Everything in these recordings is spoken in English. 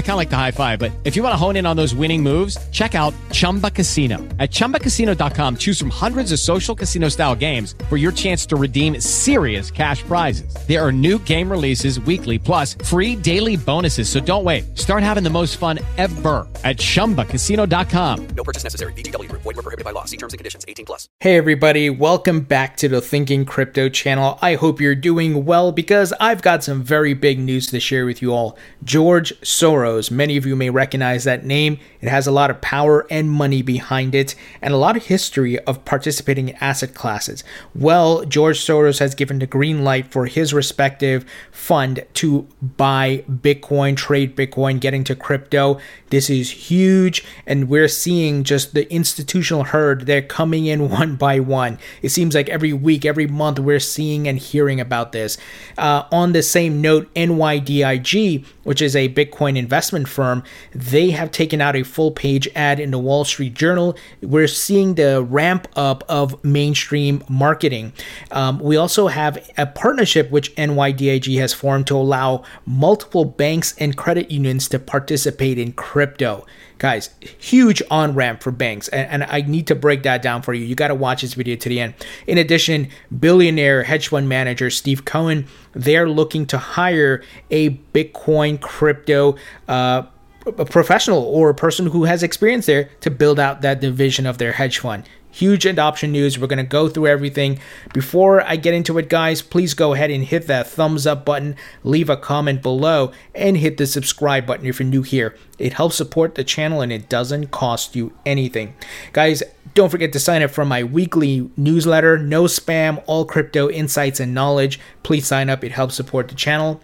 I kind of like the high five, but if you want to hone in on those winning moves, check out Chumba Casino. At ChumbaCasino.com, choose from hundreds of social casino style games for your chance to redeem serious cash prizes. There are new game releases weekly, plus free daily bonuses. So don't wait. Start having the most fun ever at ChumbaCasino.com. No purchase necessary. VGW. Void were prohibited by law. See terms and conditions. 18 plus. Hey everybody, welcome back to the Thinking Crypto channel. I hope you're doing well because I've got some very big news to share with you all. George Soros, many of you may recognize that name. It has a lot of power and money behind it and a lot of history of participating in asset classes. Well, George Soros has given the green light for his respective fund to buy Bitcoin, trade Bitcoin, get into crypto. This is huge, and we're seeing just the institutional herd. They're coming in one by one. It seems like every week, every month, we're seeing and hearing about this. Uh, on the same note, NYDIG, which is a Bitcoin investment firm, they have taken out a full page ad in the Wall Street Journal. We're seeing the ramp up of mainstream marketing. Um, we also have a partnership which NYDIG has formed to allow multiple banks and credit unions to participate in crypto. Guys, huge on ramp for banks, and, and, I need to break that down for you. You got to watch this video to the end. In addition, billionaire hedge fund manager Steve Cohen, they're looking to hire a Bitcoin crypto. Uh, a professional or a person who has experience there to build out that division of their hedge fund. Huge adoption news. We're going to go through everything. Before I get into it, guys, please go ahead and hit that thumbs up button, leave a comment below, and hit the subscribe button if you're new here. It helps support the channel and it doesn't cost you anything. Guys, don't forget to sign up for my weekly newsletter, No Spam, All Crypto Insights and Knowledge. Please sign up, it helps support the channel.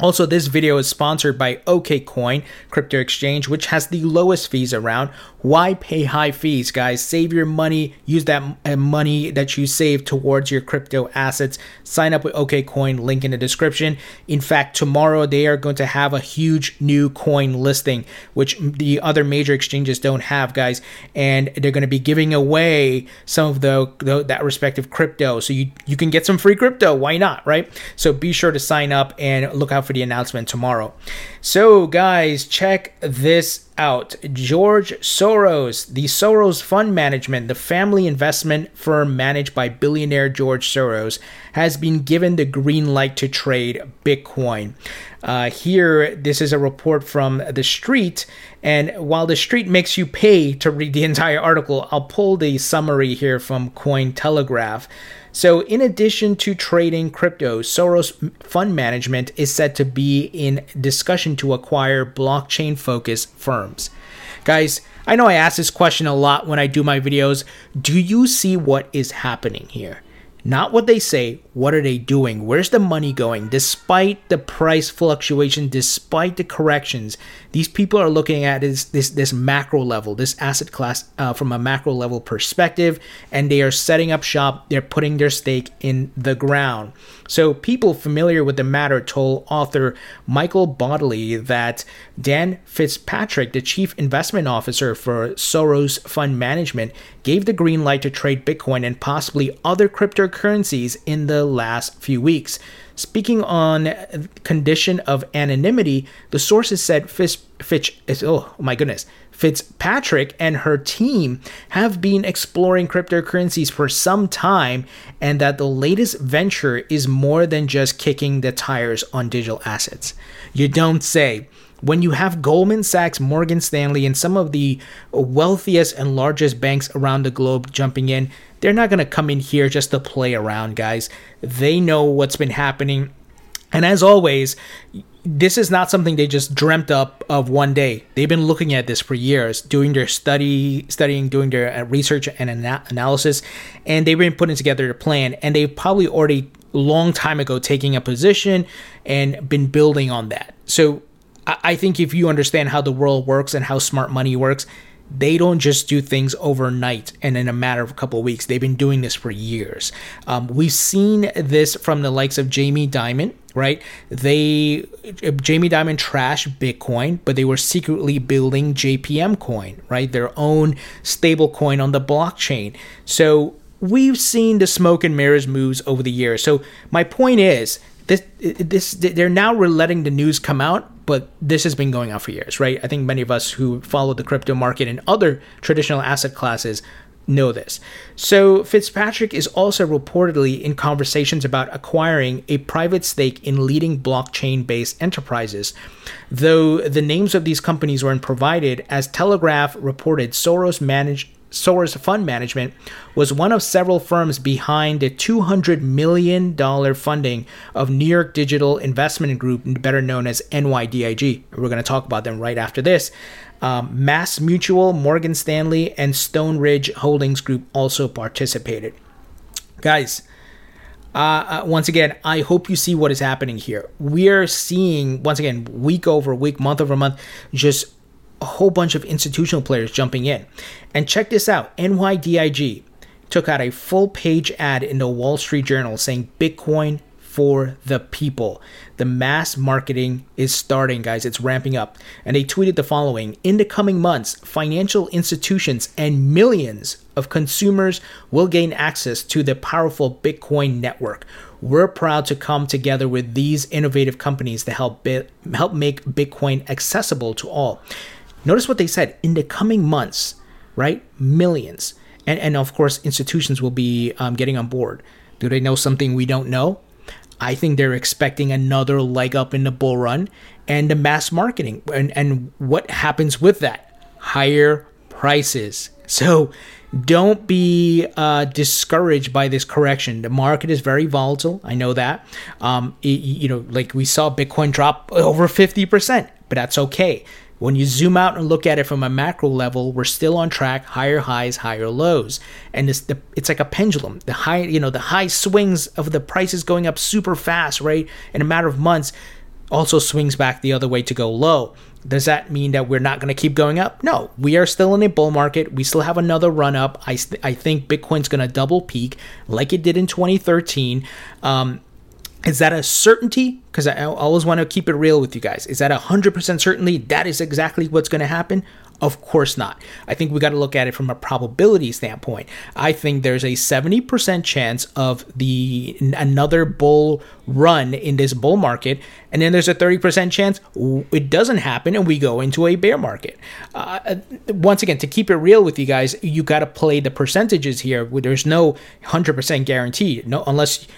Also, this video is sponsored by OKCoin crypto exchange, which has the lowest fees around. Why pay high fees, guys? Save your money. Use that uh, money that you save towards your crypto assets. Sign up with OKCoin, link in the description. In fact, tomorrow they are going to have a huge new coin listing, which the other major exchanges don't have, guys. And they're going to be giving away some of the, the that respective crypto, so you you can get some free crypto. Why not, right? So be sure to sign up and look out for the announcement tomorrow. So, guys, check this out. George Soros, the Soros Fund Management, the family investment firm managed by billionaire George Soros, has been given the green light to trade Bitcoin. Uh, here, this is a report from The Street, and while The Street makes you pay to read the entire article, I'll pull the summary here from Cointelegraph. So, in addition to trading crypto, Soros Fund Management is said to be in discussion to acquire blockchain focused firms. Guys, I know I ask this question a lot when I do my videos. Do you see what is happening here? Not what they say, what are they doing? Where's the money going? Despite the price fluctuation, despite the corrections, these people are looking at this this, this macro level, this asset class uh, from a macro level perspective, and they are setting up shop. They're putting their stake in the ground. So people familiar with the matter told author Michael Bodley that Dawn Fitzpatrick, the chief investment officer for Soros Fund Management, gave the green light to trade Bitcoin and possibly other cryptocurrencies in the last few weeks. Speaking on condition of anonymity, the sources said Fitch, Fitch oh my goodness, Fitzpatrick and her team have been exploring cryptocurrencies for some time, and that the latest venture is more than just kicking the tires on digital assets. You don't say when you have Goldman Sachs, Morgan Stanley, and some of the wealthiest and largest banks around the globe jumping in, they're not going to come in here just to play around, guys. They know what's been happening. And as always, this is not something they just dreamt up of one day. They've been looking at this for years, doing their study, studying, doing their uh, research and ana- analysis, and they've been putting together a plan. And they've probably already long time ago taking a position and been building on that. So I think if you understand how the world works and how smart money works, they don't just do things overnight and in a matter of a couple of weeks. They've been doing this for years. Um, we've seen this from the likes of Jamie Dimon, right? They Jamie Dimon trashed Bitcoin, but they were secretly building JPM coin, right? Their own stable coin on the blockchain. So we've seen the smoke and mirrors moves over the years. So my point is this this they're now letting the news come out but this has been going on for years, right? I think many of us who follow the crypto market and other traditional asset classes know this. So Fitzpatrick is also reportedly in conversations about acquiring a private stake in leading blockchain-based enterprises. Though the names of these companies weren't provided, as Telegraph reported, Soros managed Soros Fund Management was one of several firms behind the $200 million funding of New York Digital Investment Group, better known as NYDIG. We're going to talk about them right after this. Um, Mass Mutual, Morgan Stanley, and Stone Ridge Holdings Group also participated. Guys, uh, uh, once again, I hope you see what is happening here. We are seeing, once again, week over week, month over month, just a whole bunch of institutional players jumping in. And check this out NYDIG took out a full page ad in the Wall Street Journal saying Bitcoin for the people. The mass marketing is starting, guys. It's ramping up. And they tweeted the following In the coming months, financial institutions and millions of consumers will gain access to the powerful Bitcoin network. We're proud to come together with these innovative companies to help, bi- help make Bitcoin accessible to all. Notice what they said in the coming months, right? Millions. And, and of course, institutions will be um, getting on board. Do they know something we don't know? I think they're expecting another leg up in the bull run and the mass marketing. And, and what happens with that? Higher prices. So don't be uh, discouraged by this correction. The market is very volatile. I know that. Um, it, you know, like we saw Bitcoin drop over 50%, but that's okay. When you zoom out and look at it from a macro level, we're still on track, higher highs, higher lows. And it's the it's like a pendulum. The high, you know, the high swings of the prices going up super fast, right? In a matter of months also swings back the other way to go low. Does that mean that we're not going to keep going up? No, we are still in a bull market. We still have another run up. I, I think Bitcoin's going to double peak like it did in 2013. Um, is that a certainty? Because I always want to keep it real with you guys. Is that a 100% certainty that is exactly what's going to happen? Of course not. I think we got to look at it from a probability standpoint. I think there's a 70% chance of the another bull run in this bull market, and then there's a 30% chance it doesn't happen and we go into a bear market. Uh, uh once again, to keep it real with you guys, you got to play the percentages here. There's no 100% guarantee. No, unless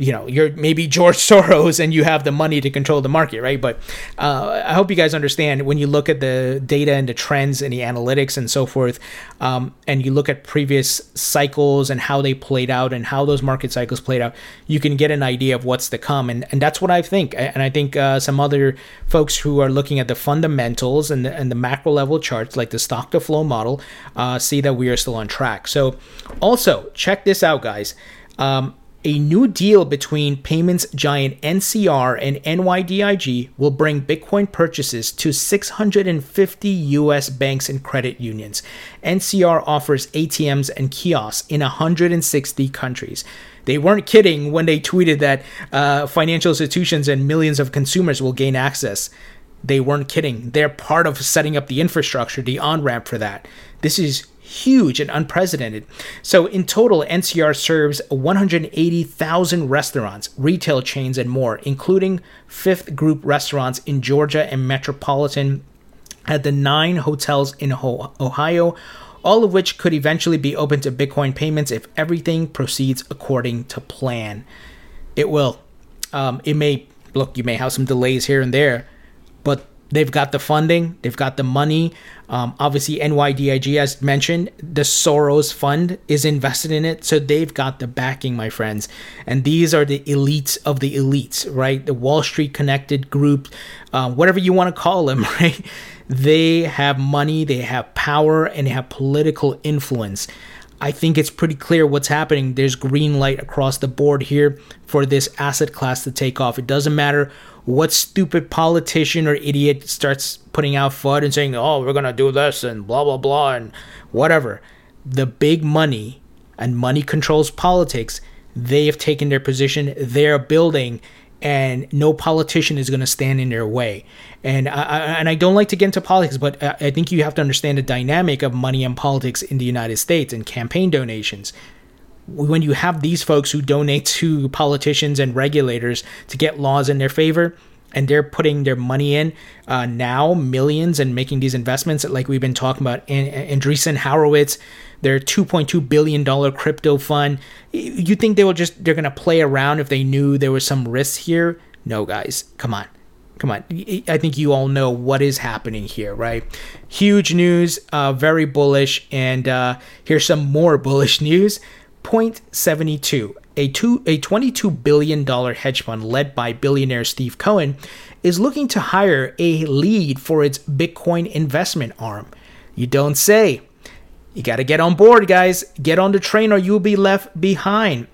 you know you're maybe George Soros and you have the money to control the market, right? But uh, I hope you guys understand when you look at the data and the trends and the analytics and so forth, um, and you look at previous cycles and how they played out and how those market cycles played out, you can get an idea of what's to come, and and that's what I think. And I think uh, some other folks who are looking at the fundamentals and the, and the macro level charts, like the stock to flow model, uh, see that we are still on track. So also check this out, guys. Um, a new deal between payments giant NCR and NYDIG will bring Bitcoin purchases to 650 US banks and credit unions. NCR offers ATMs and kiosks in 160 countries. They weren't kidding when they tweeted that uh, financial institutions and millions of consumers will gain access. They weren't kidding. They're part of setting up the infrastructure, the on ramp for that. This is huge and unprecedented. So, in total, NCR serves 180,000 restaurants, retail chains, and more, including fifth group restaurants in Georgia and metropolitan at the nine hotels in Ohio, all of which could eventually be open to Bitcoin payments if everything proceeds according to plan. It will. Um, it may look, you may have some delays here and there, They've got the funding, they've got the money. Um, obviously, NYDIG, as mentioned, the Soros Fund is invested in it. So they've got the backing, my friends. And these are the elites of the elites, right? The Wall Street connected group, uh, whatever you want to call them, right? They have money, they have power, and they have political influence. I think it's pretty clear what's happening. There's green light across the board here for this asset class to take off. It doesn't matter what stupid politician or idiot starts putting out FUD and saying, oh, we're going to do this and blah, blah, blah, and whatever. The big money and money controls politics. They have taken their position, they're building, and no politician is going to stand in their way. And I, and I don't like to get into politics, but I think you have to understand the dynamic of money and politics in the United States and campaign donations when you have these folks who donate to politicians and regulators to get laws in their favor and they're putting their money in uh, now millions and making these investments like we've been talking about and Andreessen Horowitz their 2.2 billion dollar crypto fund you think they will just they're going to play around if they knew there was some risk here? No guys. Come on. Come on. I think you all know what is happening here right? Huge news uh, very bullish and uh, here's some more bullish news Point seventy two, a, two, a $22 billion hedge fund led by billionaire Steve Cohen, is looking to hire a lead for its Bitcoin investment arm. You don't say. You got to get on board, guys. Get on the train or you'll be left behind.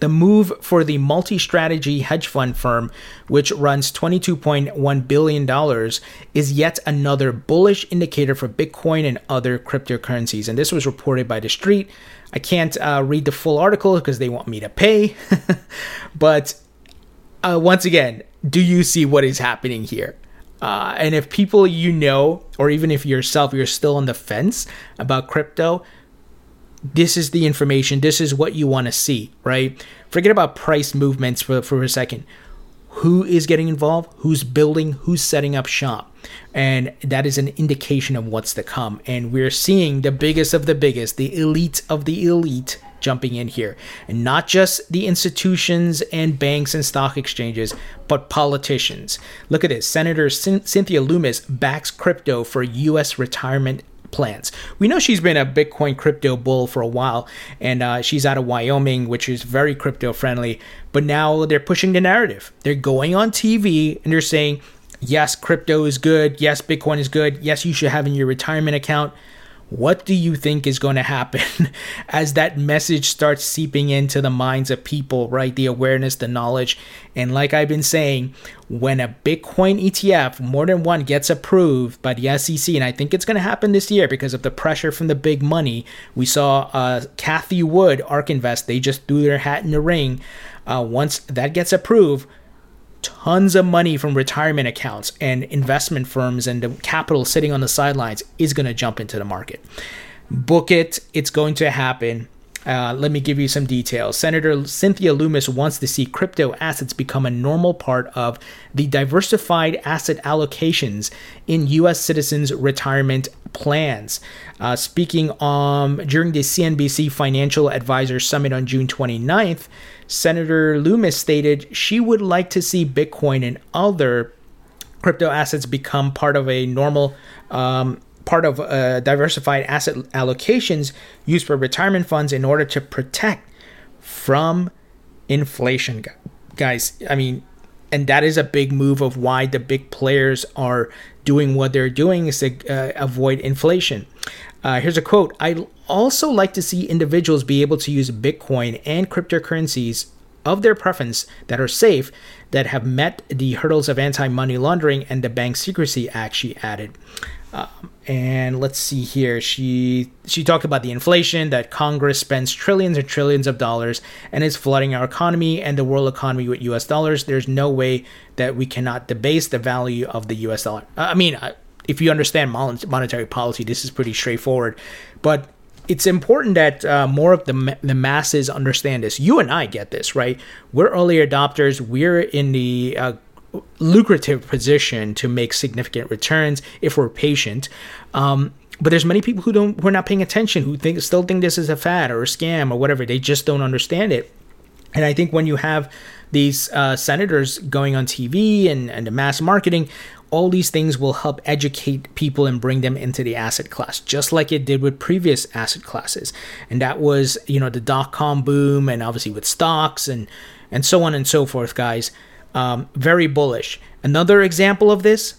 The move for the multi strategy hedge fund firm, which runs $22.1 billion, is yet another bullish indicator for Bitcoin and other cryptocurrencies. And this was reported by The Street. I can't uh, read the full article because they want me to pay. but uh, once again, do you see what is happening here? Uh, and if people you know, or even if yourself, you're still on the fence about crypto, this is the information. This is what you want to see, right? Forget about price movements for, for a second. Who is getting involved? Who's building? Who's setting up shop? and that is an indication of what's to come. And we're seeing the biggest of the biggest, the elite of the elite jumping in here. And not just the institutions and banks and stock exchanges, but politicians. Look at this Senator Cynthia Lummis backs crypto for U.S. retirement plans. We know she's been a Bitcoin crypto bull for a while, and uh, she's out of Wyoming, which is very crypto friendly. But now they're pushing the narrative. They're going on TV and they're saying, Yes, crypto is good. Yes, Bitcoin is good. Yes, you should have in your retirement account. What do you think is going to happen as that message starts seeping into the minds of people, right? The awareness, the knowledge. And like I've been saying, when a Bitcoin ETF, more than one, gets approved by the SEC, and I think it's going to happen this year because of the pressure from the big money. We saw uh, Cathie Wood, ARK Invest, they just threw their hat in the ring. Uh, once that gets approved, tons of money from retirement accounts and investment firms and the capital sitting on the sidelines is going to jump into the market. Book it, it's going to happen. Uh, let me give you some details. Senator Cynthia Lummis wants to see crypto assets become a normal part of the diversified asset allocations in U.S. citizens' retirement plans. Uh, speaking um, during the CNBC Financial Advisor Summit on June 29th, Senator Lummis stated she would like to see Bitcoin and other crypto assets become part of a normal um, part of uh, diversified asset allocations used for retirement funds in order to protect from inflation guys i mean and that is a big move of why the big players are doing what they're doing is to uh, avoid inflation uh, here's a quote I also like to see individuals be able to use Bitcoin and cryptocurrencies of their preference that are safe that have met the hurdles of anti money laundering and the Bank Secrecy Act, she added. Um, and let's see here. She she talked about the inflation that Congress spends trillions and trillions of dollars and is flooding our economy and the world economy with U.S. dollars. There's no way that we cannot debase the value of the U.S. dollar. I mean, if you understand monetary policy, this is pretty straightforward. But it's important that uh, more of the, the masses understand this. You and I get this, right? We're early adopters. We're in the uh, lucrative position to make significant returns if we're patient. Um, but there's many people who don't who are not paying attention who think still think this is a fad or a scam or whatever. They just don't understand it. And I think when you have these uh, senators going on TV and, and the mass marketing, all these things will help educate people and bring them into the asset class, just like it did with previous asset classes. And that was, you know, the dot com boom and obviously with stocks and, and so on and so forth, guys. Um, very bullish. Another example of this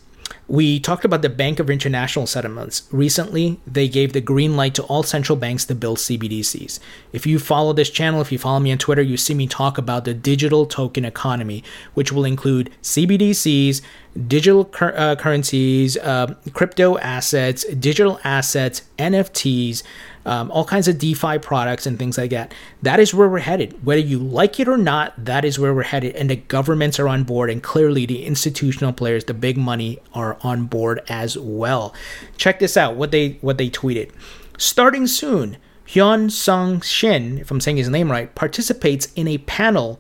we talked about the Bank of International Settlements. Recently, they gave the green light to all central banks to build CBDCs. If you follow this channel, if you follow me on Twitter, you see me talk about the digital token economy, which will include CBDCs, digital cur- uh, currencies, uh, crypto assets, digital assets, NFTs, um, all kinds of DeFi products and things like that. That is where we're headed. Whether you like it or not, that is where we're headed. And the governments are on board, and clearly the institutional players, the big money, are on board as well. Check this out. What they what they tweeted. Starting soon, Hyun Sung Shin, if I'm saying his name right, participates in a panel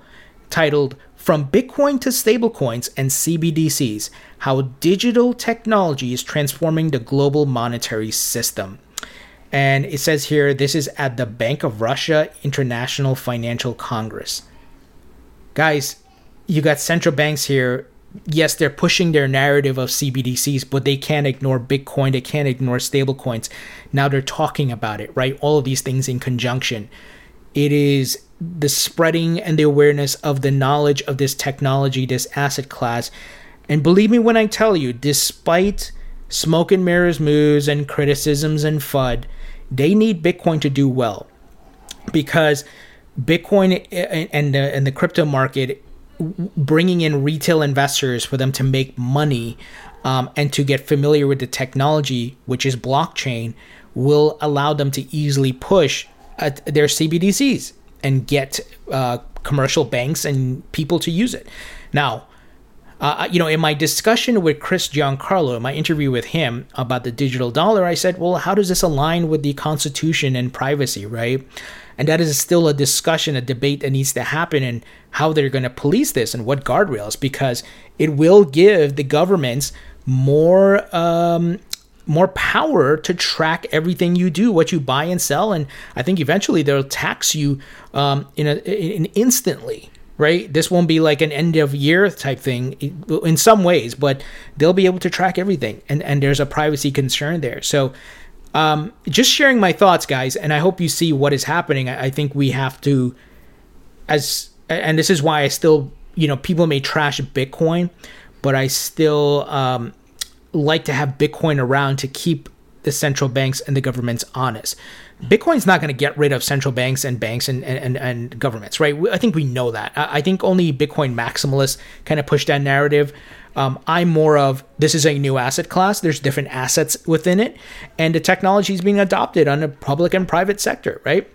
titled From Bitcoin to Stablecoins and CBDCs How Digital Technology is Transforming the Global Monetary System. And it says here this is at the Bank of Russia International Financial Congress. Guys, you got central banks here. Yes, they're pushing their narrative of CBDCs, but they can't ignore Bitcoin. They can't ignore stablecoins. Now they're talking about it, right? All of these things in conjunction. It is the spreading and the awareness of the knowledge of this technology, this asset class. And believe me when I tell you, despite smoke and mirrors moves and criticisms and FUD, they need Bitcoin to do well because Bitcoin and the, and the crypto market bringing in retail investors for them to make money um, and to get familiar with the technology, which is blockchain, will allow them to easily push their CBDCs and get uh, commercial banks and people to use it. Now, uh, you know, in my discussion with Chris Giancarlo, in my interview with him about the digital dollar, I said, well, how does this align with the Constitution and privacy, right? And that is still a discussion, a debate that needs to happen, and how they're going to police this and what guardrails, because it will give the governments more um, more power to track everything you do, what you buy and sell, and I think eventually they'll tax you um, in a in instantly, right? This won't be like an end of year type thing in some ways, but they'll be able to track everything, and and there's a privacy concern there. So, um, just sharing my thoughts, guys, and I hope you see what is happening. I, I think we have to, as and this is why I still, you know, people may trash Bitcoin, but I still um, like to have Bitcoin around to keep the central banks and the governments honest. Bitcoin's not going to get rid of central banks and banks and, and, and governments, right? I think we know that. I think only Bitcoin maximalists kind of push that narrative. Um, I'm more of this is a new asset class. There's different assets within it, and the technology is being adopted on the public and private sector, right?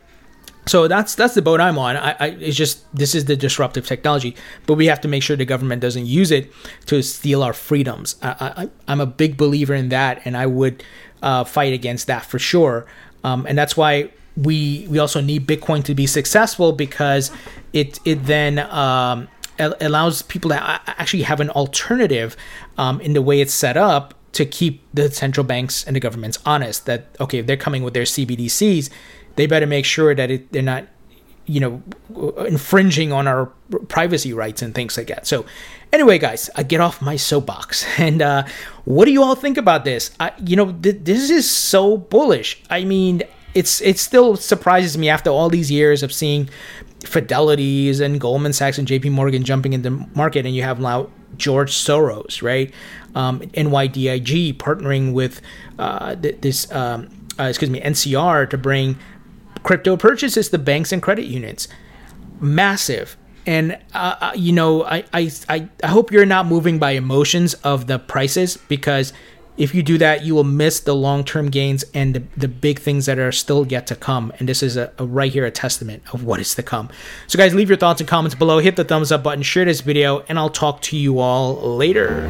So that's that's the boat I'm on. I, I, it's just this is the disruptive technology, but we have to make sure the government doesn't use it to steal our freedoms. I, am a big believer in that, and I would uh, fight against that for sure. Um, and that's why we we also need Bitcoin to be successful because it it then um, allows people to actually have an alternative um, in the way it's set up to keep the central banks and the governments honest. That okay, if they're coming with their CBDCs, they better make sure that it, they're not you know infringing on our privacy rights and things like that. So anyway guys i get off my soapbox. And uh, what do you all think about this? I, you know th- this is so bullish. I mean it's it still surprises me after all these years of seeing fidelities and goldman sachs and jp morgan jumping in the market and you have now george soros right um, nydig partnering with uh, th- this um, uh, excuse me ncr to bring crypto purchases to banks and credit unions. Massive. And uh, uh, you know, I, I I hope you're not moving by emotions of the prices because if you do that, you will miss the long term gains and the, the, big things that are still yet to come. And this is a, a, right here a testament of what is to come. So, guys, leave your thoughts and comments below. Hit the thumbs up button, share this video, and I'll talk to you all later.